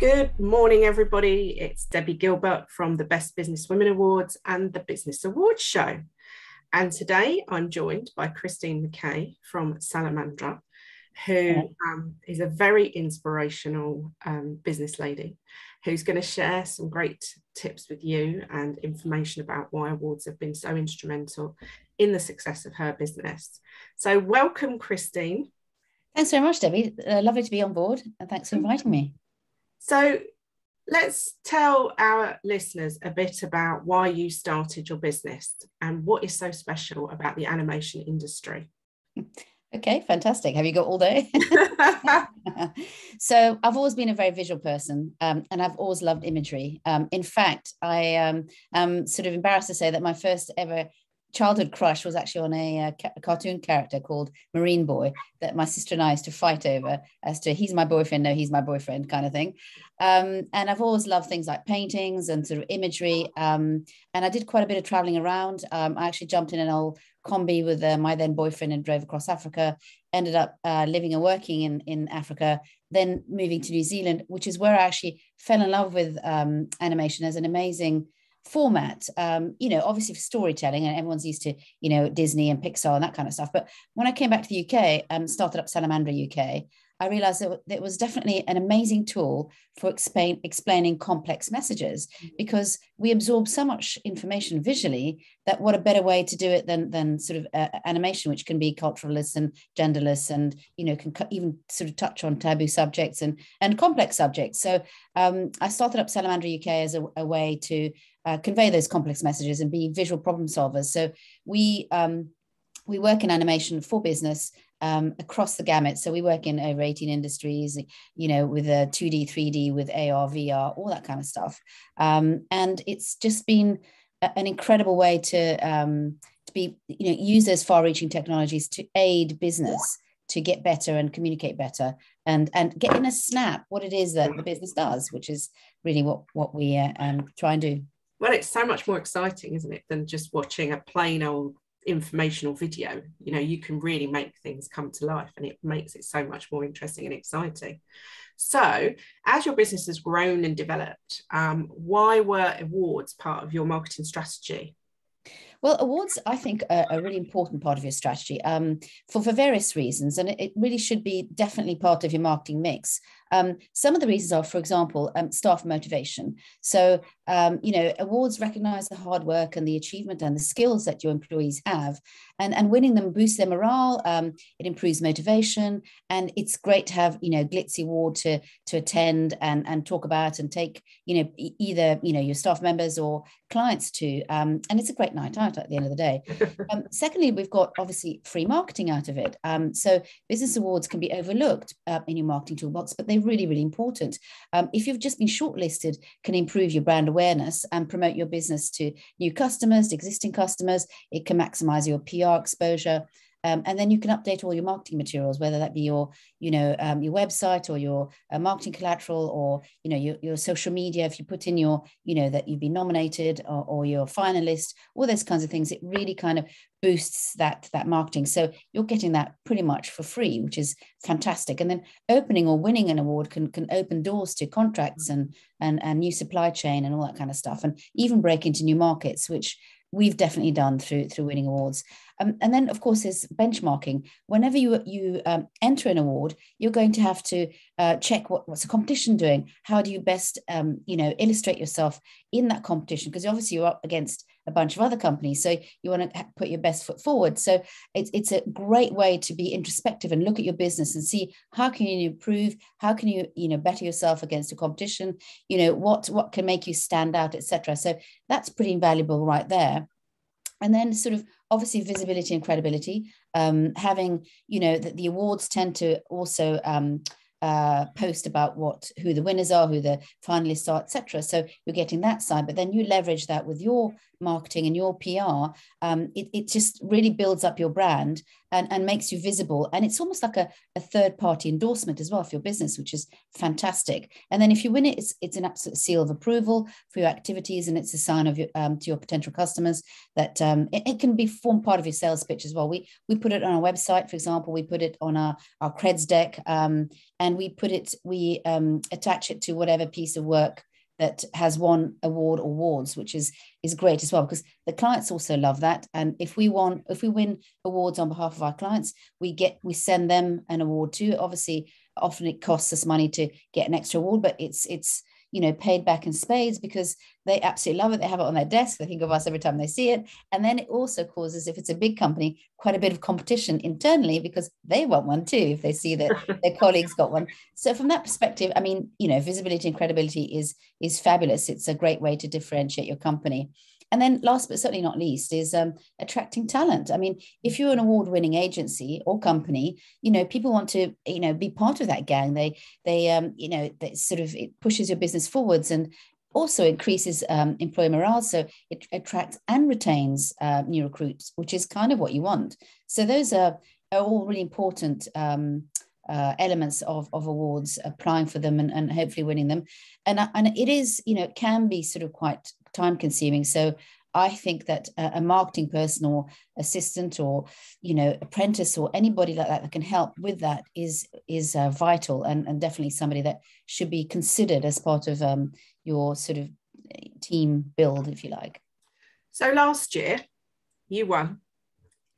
Good morning, everybody. It's Debbie Gilbert from the Best Business Women Awards and the Business Awards Show. And today I'm joined by Christine Mackay from Salamandra, who um, is a very inspirational um, business lady who's going to share some great tips with you and information about why awards have been so instrumental in the success of her business. So, welcome, Christine. Thanks very much, Debbie. Uh, lovely to be on board, and thanks for inviting me. So let's tell our listeners a bit about why you started your business and what is so special about the animation industry. Okay, fantastic. Have you got all day? so I've always been a very visual person, um, and I've always loved imagery. Um, in fact, I um, am sort of embarrassed to say that my first ever childhood crush was actually on a, uh, a, cartoon character called Marine Boy that my sister and I used to fight over as to he's my boyfriend, no, he's my boyfriend kind of thing. Um, and I've always loved things like paintings and sort of imagery. Um, and I did quite a bit of traveling around. Um, I actually jumped in an old combi with uh, my then boyfriend and drove across Africa, ended up uh, living and working in, in Africa, then moving to New Zealand, which is where I actually fell in love with um, animation as an amazing format um, you know obviously for storytelling and everyone's used to you know disney and pixar and that kind of stuff. But when i came back to the uk and started up salamandra uk i realized that it was definitely an amazing tool for explain, explaining complex messages mm-hmm. because we absorb so much information visually that what a better way to do it than than sort of uh, animation which can be culturalist and genderless and you know can even sort of touch on taboo subjects and and complex subjects so um, i started up salamandra uk as a, a way to uh, convey those complex messages and be visual problem solvers. So we um, we work in animation for business um, across the gamut. So we work in over 18 industries, you know, with a 2D, 3D, with AR, VR, all that kind of stuff. Um, and it's just been an incredible way to um, to be, you know, use those far-reaching technologies to aid business to get better and communicate better and and get in a snap what it is that the business does, which is really what what we uh, um, try and do well it's so much more exciting isn't it than just watching a plain old informational video you know you can really make things come to life and it makes it so much more interesting and exciting so as your business has grown and developed um, why were awards part of your marketing strategy well, awards, I think, are a really important part of your strategy um, for, for various reasons, and it, it, really should be definitely part of your marketing mix. Um, some of the reasons are, for example, um, staff motivation. So, um, you know, awards recognize the hard work and the achievement and the skills that your employees have, and, and winning them boosts their morale. Um, it improves motivation, and it's great to have, you know, glitzy award to to attend and and talk about and take, you know, e- either you know your staff members or clients to, um, and it's a great night out at the end of the day. Um, secondly, we've got obviously free marketing out of it. so business awards can be overlooked uh, in your marketing toolbox, but they really, really important. Um, if you've just been shortlisted, can improve your brand awareness and promote your business to new customers, existing customers. It can maximize your PR exposure. Um, and then you can update all your marketing materials, whether that be your, you know, um, your website or your uh, marketing collateral or, you know, your, your social media. If you put in your, you know, that you've been nominated or, or your finalist, all those kinds of things, it really kind of boosts that that marketing. So you're getting that pretty much for free, which is fantastic. And then opening or winning an award can can open doors to contracts and and and new supply chain and all that kind of stuff, and even break into new markets, which we've definitely done through through winning awards. Um, and then, of course, there's benchmarking. Whenever you you um, enter an award, you're going to have to uh, check what, what's the competition doing. How do you best, um, you know, illustrate yourself in that competition? Because obviously you're up against a bunch of other companies, so you want to put your best foot forward. So it's it's a great way to be introspective and look at your business and see how can you improve, how can you you know better yourself against a competition. You know what what can make you stand out, etc. So that's pretty invaluable right there. And then sort of obviously visibility and credibility. Um, having, you know, that the awards tend to also um, uh, post about what who the winners are, who the finalists are, etc. So you're getting that side, but then you leverage that with your marketing and your PR. Um, it, it just really builds up your brand and, and makes you visible. And it's almost like a, a third party endorsement as well for your business, which is fantastic. And then if you win it, it's, it's an absolute seal of approval for your activities and it's a sign of your um, to your potential customers that um, it, it, can be form part of your sales pitch as well. We we put it on our website, for example, we put it on our, our creds deck um, and we put it, we um, attach it to whatever piece of work that has won award awards, which is is great as well because the clients also love that. And if we want, if we win awards on behalf of our clients, we get we send them an award too. Obviously, often it costs us money to get an extra award, but it's it's you know paid back in spades because they absolutely love it. They have it on their desk. They think of us every time they see it. And then it also causes if it's a big company quite a bit of competition internally because they want one too if they see that their colleagues got one. So from that perspective i mean you know visibility and credibility is is fabulous. It's a great way to differentiate your company and then last but certainly not least is um, attracting talent. I mean, if you're an award-winning agency or company, you know, people want to, you know, be part of that gang. They, they, um, you know, that sort of it pushes your business forwards and also increases um, employee morale. So it attracts and retains uh, new recruits, which is kind of what you want. So those are, are all really important um, uh, elements of, of awards, applying for them and, and hopefully winning them. And, and it is, you know, it can be sort of quite time consuming. So I think that a, marketing person or assistant or you know apprentice or anybody like that that can help with that is is uh, vital and, and definitely somebody that should be considered as part of um, your sort of team build, if you like. So last year, you won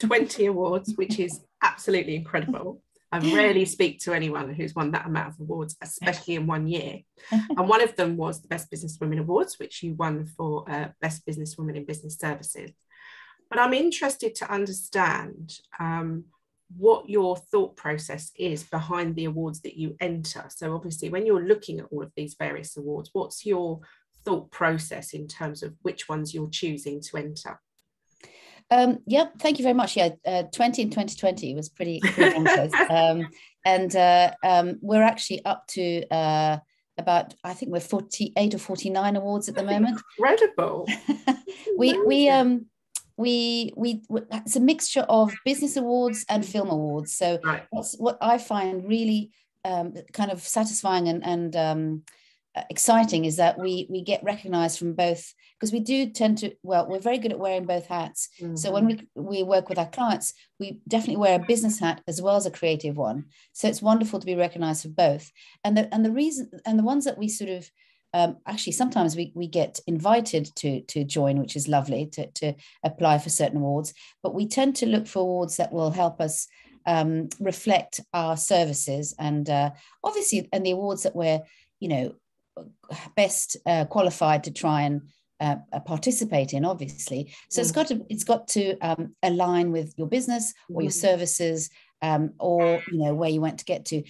20 awards, which is absolutely incredible. I rarely speak to anyone who's won that amount of awards, especially in one year. and one of them was the Best Business Women Awards, which you won for uh, Best Business Women in Business Services. But I'm interested to understand um, what your thought process is behind the awards that you enter. So, obviously, when you're looking at all of these various awards, what's your thought process in terms of which ones you're choosing to enter? Um, yeah, thank you very much. Yeah, uh, 20 and 2020 was pretty, pretty um, and uh, um, we're actually up to uh, about, I think we're 48 or 49 awards at the moment. Incredible. we, we, um, we, we, it's a mixture of business awards and film awards. So right. what's, what I find really um, kind of satisfying and, and um, exciting is that we we get recognized from both because we do tend to well we're very good at wearing both hats. Mm-hmm. so when we we work with our clients we definitely wear a business hat as well as a creative one. So it's wonderful to be recognized for both. And the and the reason and the ones that we sort of um, actually sometimes we, we get invited to to join which is lovely to, to apply for certain awards. But we tend to look for awards that will help us um, reflect our services and uh, obviously and the awards that we're you know best uh, qualified to try and uh, uh participate in obviously so mm. it's got to it's got to um, align with your business or mm. your services um, or you know where you want to get to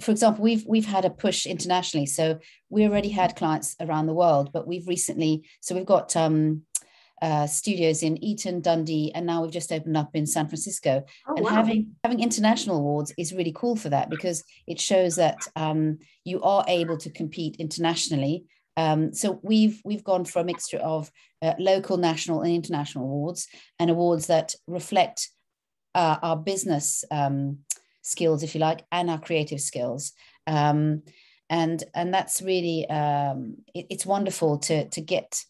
for example we've we've had a push internationally so we already had clients around the world but we've recently so we've got um, uh, studios in Eton, Dundee, and now we've just opened up in San Francisco. Oh, and wow. having having international awards is really cool for that because it shows that um, you are able to compete internationally. Um, so we've we've gone for a mixture of uh, local, national, and international awards, and awards that reflect uh, our business um, skills, if you like, and our creative skills. Um, and and that's really um, it, it's wonderful to to get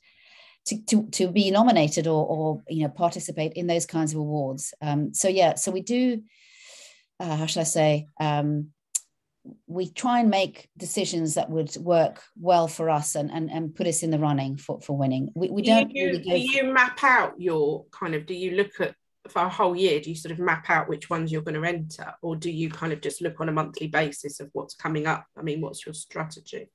to, to, to be nominated or, or you know participate in those kinds of awards. Um, so yeah, so we do. Uh, how should I say? Um, we try and make decisions that would work well for us and, and, and put us in the running for, for winning. We, we don't do you, really do you map out your kind of, do you look at for a whole year, do you sort of map out which ones you're going to enter or do you kind of just look on a monthly basis of what's coming up? I mean, what's your strategy?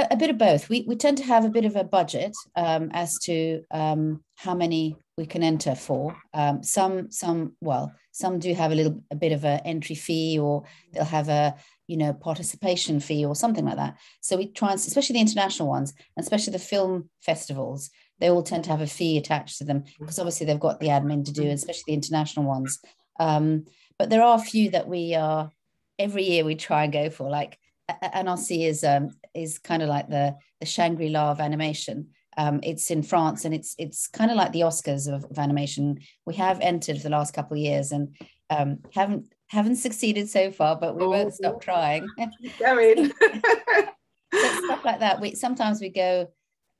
A, a, bit of both. We, we tend to have a bit of a budget um, as to um, how many we can enter for. Um, some some well, some do have a little a bit of an entry fee, or they'll have a you know participation fee or something like that. So we try and especially the international ones, and especially the film festivals. they all tend to have a fee attached to them because obviously they've got the admin to do, especially the international ones. Um, but there are a few that we are every year we try and go for. Like Annecy is um, is kind of like the the Shangri La of animation. Um, it's in France and it's it's kind of like the Oscars of, of animation. We have entered for the last couple of years and um, haven't haven't succeeded so far, but we won't Oh. stop trying. Going. so stuff like that. We sometimes we go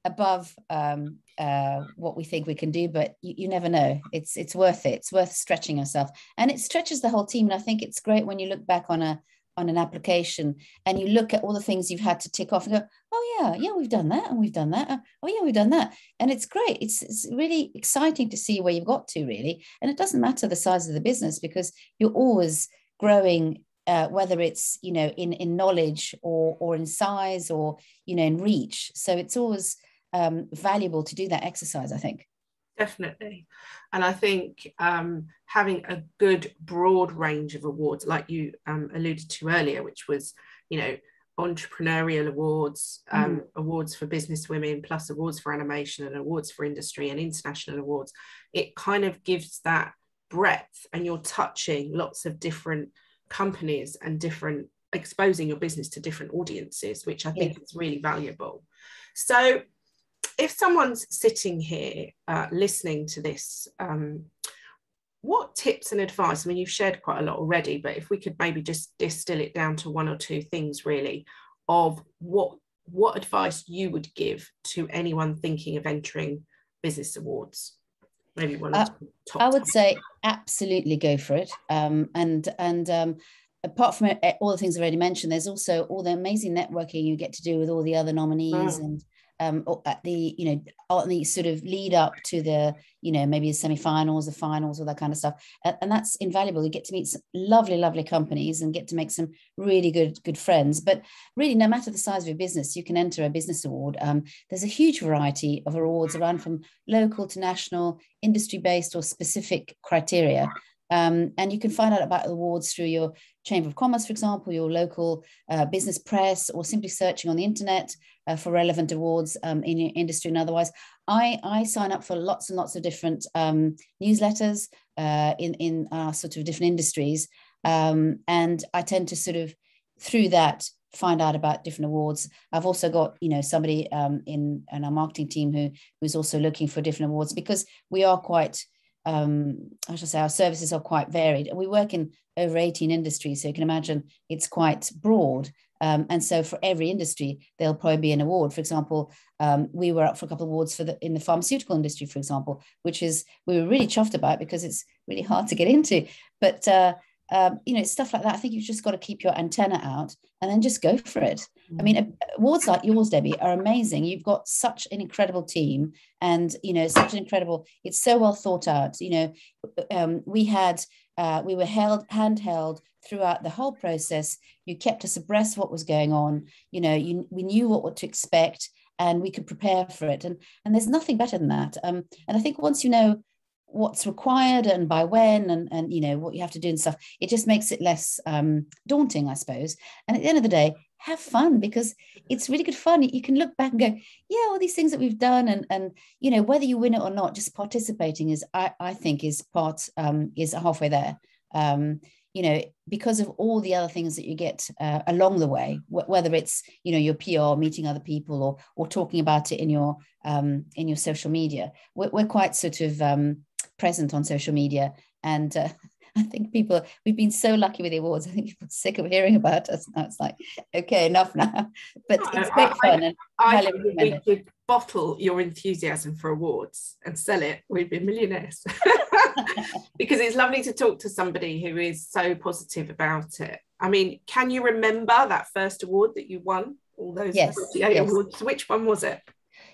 above um, uh, what we think we can do, but you, you never know. It's it's worth it. It's worth stretching yourself, and it stretches the whole team. And I think it's great when you look back on a on an application and you look at all the things you've had to tick off and go, oh yeah, yeah, we've done that and we've done that. Oh yeah, we've done that, and it's great. It's it's really exciting to see where you've got to really, and it doesn't matter the size of the business because you're always growing uh, whether it's you know in in knowledge or or in size or you know in reach so it's always um, valuable to do that exercise i think Definitely. And I think um, having a good broad range of awards, like you um, alluded to earlier, which was, you know, entrepreneurial awards, um, awards for business women, plus awards for animation and awards for industry and international awards, it kind of gives that breadth and you're touching lots of different companies and different exposing your business to different audiences, which I think is really valuable. So if someone's sitting here uh, listening to this, um, what tips and advice? I mean, you've shared quite a lot already, but if we could maybe just distill it down to one or two things, really, of what what advice you would give to anyone thinking of entering business awards? Maybe one. Uh, top I would say absolutely go for it. Um, and and um, apart from all the things i've already mentioned, there's also all the amazing networking you get to do with all the other nominees Mm. and um, at the you know on the sort of lead up to the you know maybe the semi-finals, the finals, all that kind of stuff, and, and that's invaluable. You get to meet some lovely, lovely companies and get to make some really good good friends. But really, no matter the size of your business, you can enter a business award. Um, there's a huge variety of awards around from local to national, industry based or specific criteria. Um, and you can find out about awards through your Chamber of Commerce, for example, your local uh, business press, or simply searching on the internet uh, for relevant awards um, in your industry and otherwise. I, I sign up for lots and lots of different um, newsletters uh, in, in our sort of different industries. Um, and I tend to sort of, through that, find out about different awards. I've also got, you know, somebody um, in, in our marketing team who who's also looking for different awards because we are quite um, I should say our services are quite varied. And we work in over 18 industries, so you can imagine it's quite broad. Um, and so for every industry, there'll probably be an award. For example, um, we were up for a couple of awards for the in the pharmaceutical industry, for example, which is we were really chuffed about because it's really hard to get into. But uh, um, you know, stuff like that. I think you've just got to keep your antenna out and then just go for it. I mean, awards like yours, Debbie, are amazing. You've got such an incredible team, and you know, such an incredible. It's so well thought out. You know, um, we had uh, we were held handheld throughout the whole process. You kept us abreast of what was going on. You know, you we knew what what to expect, and we could prepare for it. And and there's nothing better than that. Um, and I think once you know what's required and by when and and you know what you have to do and stuff it just makes it less um, daunting i suppose. And at the end of the day have fun because it's really good fun. You can look back and go yeah all these things that we've done and and you know whether you win it or not just participating is i i think is part um is halfway there. Um you know because of all the other things that you get uh, along the way wh- whether it's you know your pr meeting other people or or talking about it in your um in your social media we're, we're quite sort of um present on social media and uh, I think people we've been so lucky with the awards. I think people are sick of hearing about us now. It's like, okay, enough now. But it's great fun. And I highly think we could bottle your enthusiasm for awards and sell it, we'd be millionaires. because it's lovely to talk to somebody who is so positive about it. I mean, can you remember that first award that you won? All those Yes, yes. awards. Which one was it?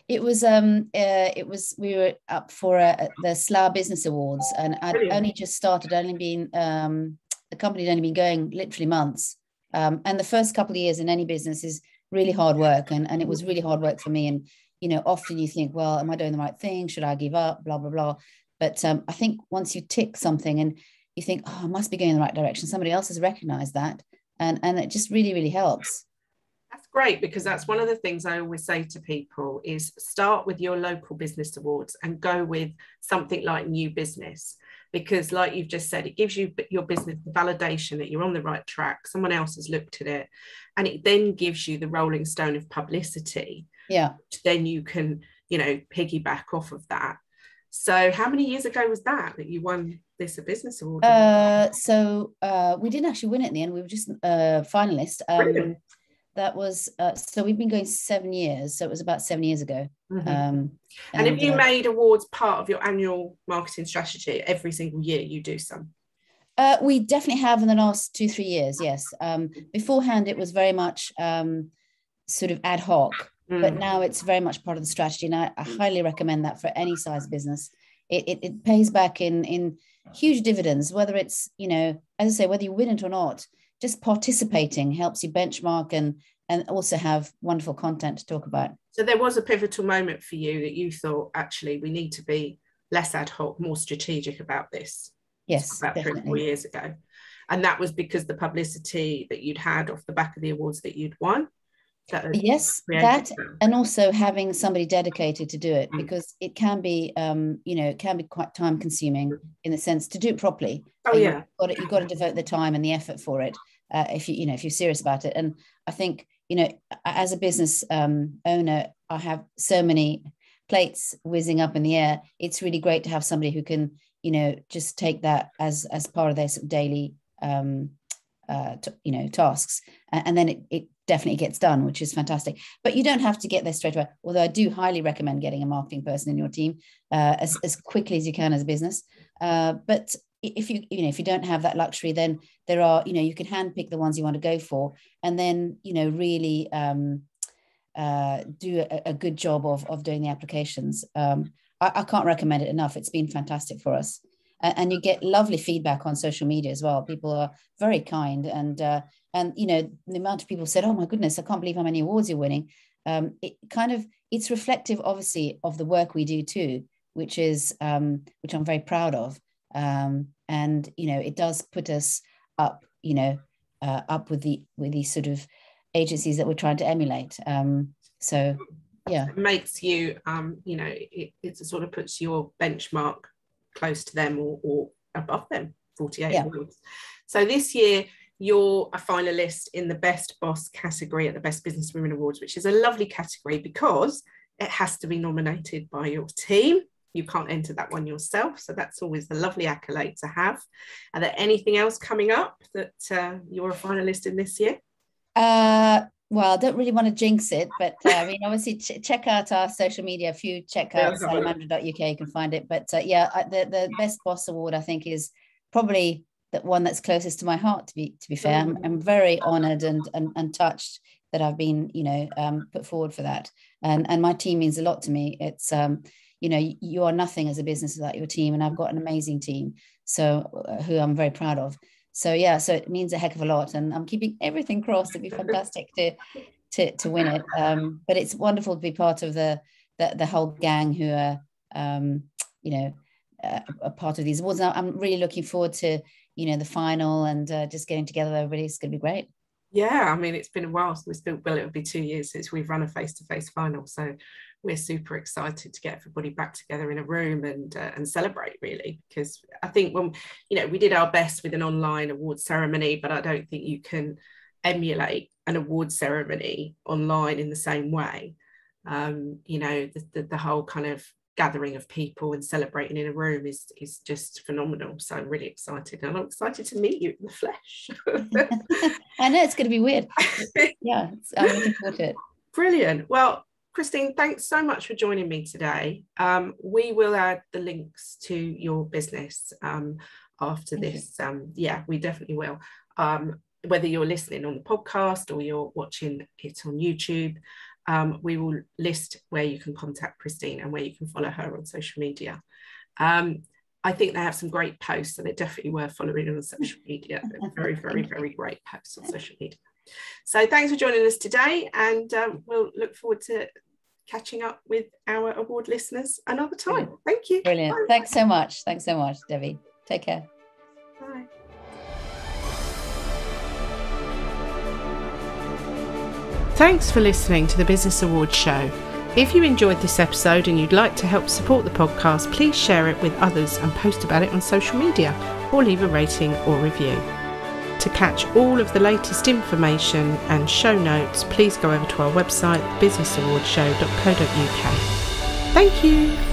It was um uh, it was we were up for uh, the SLA Business Awards and I'd Brilliant. only just started, only been um the company had only been going literally months. Um, and the first couple of years in any business is really hard work and, and it was really hard work for me. And you know, often you think, well, am I doing the right thing? Should I give up? Blah blah blah. But um, I think once you tick something and you think, oh, I must be going in the right direction, somebody else has recognized that, and and it just really really helps. That's great because that's one of the things I always say to people is start with your local business awards and go with something like new business. Because like you've just said it gives you your business validation that you're on the right track someone else has looked at it and it then gives you the rolling stone of publicity. Yeah. Then you can you know piggyback off of that. So how many years ago was that that you won this a business award? Uh, so uh, we didn't actually win it in the end we were just a uh, finalist um, that was uh, so we've been going seven years so it was about seven years ago. Mm-hmm. um, and, and have you uh, made awards part of your annual marketing strategy every single year you do some? Uh, we definitely have in the last two three years yes. Um, beforehand it was very much um, sort of ad hoc mm. but now it's very much part of the strategy and I, I highly recommend that for any size business. It, it, it pays back in in huge dividends whether it's you know as i say whether you win it or not just participating helps you benchmark and and also have wonderful content to talk about. So there was a pivotal moment for you that you thought actually we need to be less ad hoc, more strategic about this. Yes, about definitely. three or four years ago, and that was because the publicity that you'd had off the back of the awards that you'd won. That yes, that and also having somebody dedicated to do it mm. because it can be, um, you know, it can be quite time consuming in the sense to do it properly. Oh yeah, you've got, to, you've got to devote the time and the effort for it uh, if you, you know, if you're serious about it. And I think, you know, as a business um, owner, I have so many plates whizzing up in the air. It's really great to have somebody who can, you know, just take that as as part of their sort of daily, um, uh, you know, tasks, and then it, it definitely gets done, which is fantastic. But you don't have to get there straight away. Although I do highly recommend getting a marketing person in your team uh, as, as quickly as you can as a business. Uh, but if you you know if you don't have that luxury, then there are you know you can handpick the ones you want to go for, and then you know really um, uh, do a, a, good job of of doing the applications. Um, I, I can't recommend it enough. It's been fantastic for us and you get lovely feedback on social media as well. People are very kind, and uh, and you know the amount of people said, "Oh my goodness, I can't believe how many awards you're winning." Um, it kind of it's reflective, obviously, of the work we do too, which is um, which I'm very proud of, um, and you know it does put us up, you know, uh, up with the with these sort of agencies that we're trying to emulate. Um, so yeah, it makes you, um, you know, it, it sort of puts your benchmark close to them or, or above them 48 yeah. awards so this year you're a finalist in the best boss category at the best business women awards which is a lovely category because it has to be nominated by your team. You can't enter that one yourself so that's always a lovely accolade to have. Are there anything else coming up that uh, you're a finalist in this year? Uh, well, I don't really want to jinx it, but uh, I mean, obviously, ch- check out our social media. If you check out yeah, salamandra.uk, you can find it. But uh, yeah, the the best boss award I think is probably the one that's closest to my heart. To be to be fair, I'm, I'm very honoured and, and and touched that I've been you know um, put forward for that, and and my team means a lot to me. It's um, you know you are nothing as a business without your team, and I've got an amazing team, so uh, who I'm very proud of so yeah so it means a heck of a lot and i'm keeping everything crossed. It'd be fantastic to to to win it. Um, but it's wonderful to be part of the the, the whole gang who are um, you know uh, a part of these awards. Now i'm really looking forward to you know the final and uh, just getting together. Everybody it's going to be great. Yeah i mean it's been a while since well it'll be two years since we've run a face-to-face final so we're super excited to get everybody back together in a room and uh, and celebrate really because I think when you know we did our best with an online award ceremony but I don't think you can emulate an award ceremony online in the same way. Um, you know the, the, the whole kind of gathering of people and celebrating in a room is is just phenomenal. So I'm really excited and I'm excited to meet you in the flesh. I know it's going to be weird. Yeah I'm looking forward to it. Brilliant. Well Christine, thanks so much for joining me today. Um, we will add the links to your business um, after Thank this. Um, yeah, we definitely will. Um, whether you're listening on the podcast or you're watching it on YouTube, um, we will list where you can contact Christine and where you can follow her on social media. Um, I think they have some great posts and they're definitely worth following on social media. very, very, very great posts on social media. So thanks for joining us today and um, we'll look forward to catching up with our award listeners another time. Thank you. Brilliant. Bye. Thanks so much. Thanks so much, Debbie. Take care. Bye. Thanks for listening to the Business Awards Show. If you enjoyed this episode and you'd like to help support the podcast, please share it with others and post about it on social media or leave a rating or review. To catch all of the latest information and show notes, please go over to our website businessawardshow.co.uk. Thank you.